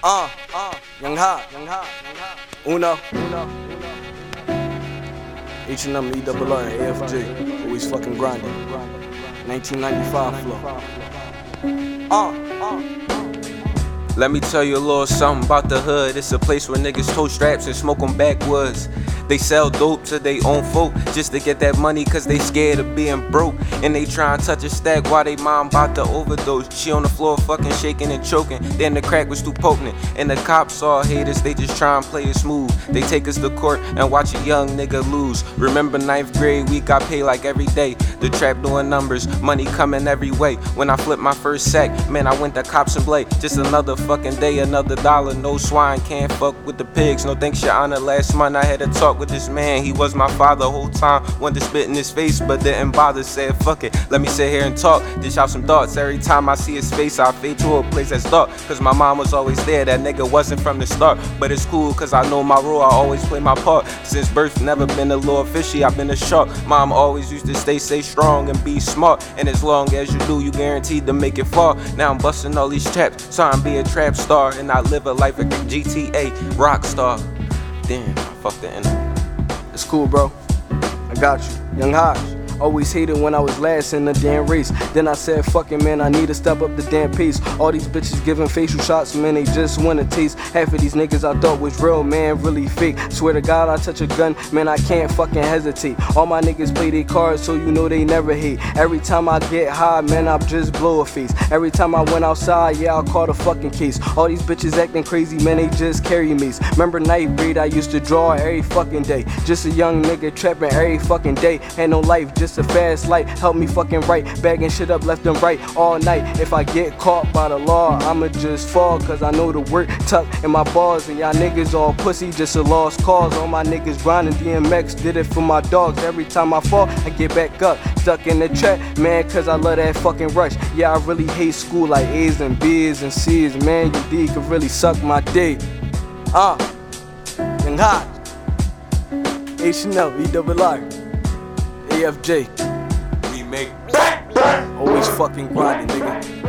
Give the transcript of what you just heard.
Uh, uh, Young Ha, Young Ha, Young Ha. Uno, Uno, H and M, E double R, AFJ. Always fucking grinding. 1995 flow. Uh, uh. Let me tell you a little something about the hood. It's a place where niggas toe straps and smoke on backwoods. They sell dope to they own folk just to get that money cause they scared of being broke. And they try and touch a stack while they mom bout to overdose. She on the floor fucking shaking and choking. Then the crack was too potent. And the cops saw haters, they just try and play it smooth. They take us to court and watch a young nigga lose. Remember ninth grade, we got paid like every day. The trap doing numbers, money coming every way. When I flipped my first sack, man, I went to cops and blade. Just another fucking day, another dollar. No swine, can't fuck with the pigs. No thanks, your honor. Last month I had a talk with this man. He was my father whole time. Wanted to spit in his face, but didn't bother. Said, fuck it, let me sit here and talk. Dish out some thoughts. Every time I see his face, I fade to a place that's dark. Cause my mom was always there. That nigga wasn't from the start. But it's cool, cause I know my role. I always play my part. Since birth, never been a little fishy. I've been a shark. Mom always used to stay, stay strong and be smart. And as long as you do, you guaranteed to make it far. Now I'm busting all these traps. Trying to be a trap star. And I live a life like a GTA rock star. Damn, I fucked the end. It's cool, bro. I got you. Young Haj. Always hated when I was last in the damn race. Then I said, fucking man, I need to step up the damn pace. All these bitches giving facial shots, man, they just wanna taste. Half of these niggas I thought was real, man, really fake. Swear to God, I touch a gun, man, I can't fucking hesitate. All my niggas play their cards, so you know they never hate. Every time I get high, man, I just blow a face. Every time I went outside, yeah, I caught a fucking case. All these bitches acting crazy, man, they just carry me. Remember ninth breed, I used to draw every fucking day. Just a young nigga trapping every fucking day. Had no life, just a fast light. Help me fucking right, bagging shit up left and right all night. If I get caught by the law, I'ma just fall, cause I know the work tucked in my balls. And y'all niggas all pussy, just a lost cause. All my niggas grinding DMX, did it for my dogs. Every time I fall, I get back up. Stuck in the trap, man, cause I love that fucking rush. Yeah, I really hate school like A's and B's and C's. Man, you D could really suck my dick. Uh, and hot. H and L, double R, AFJ. We make Always fucking grinding, nigga.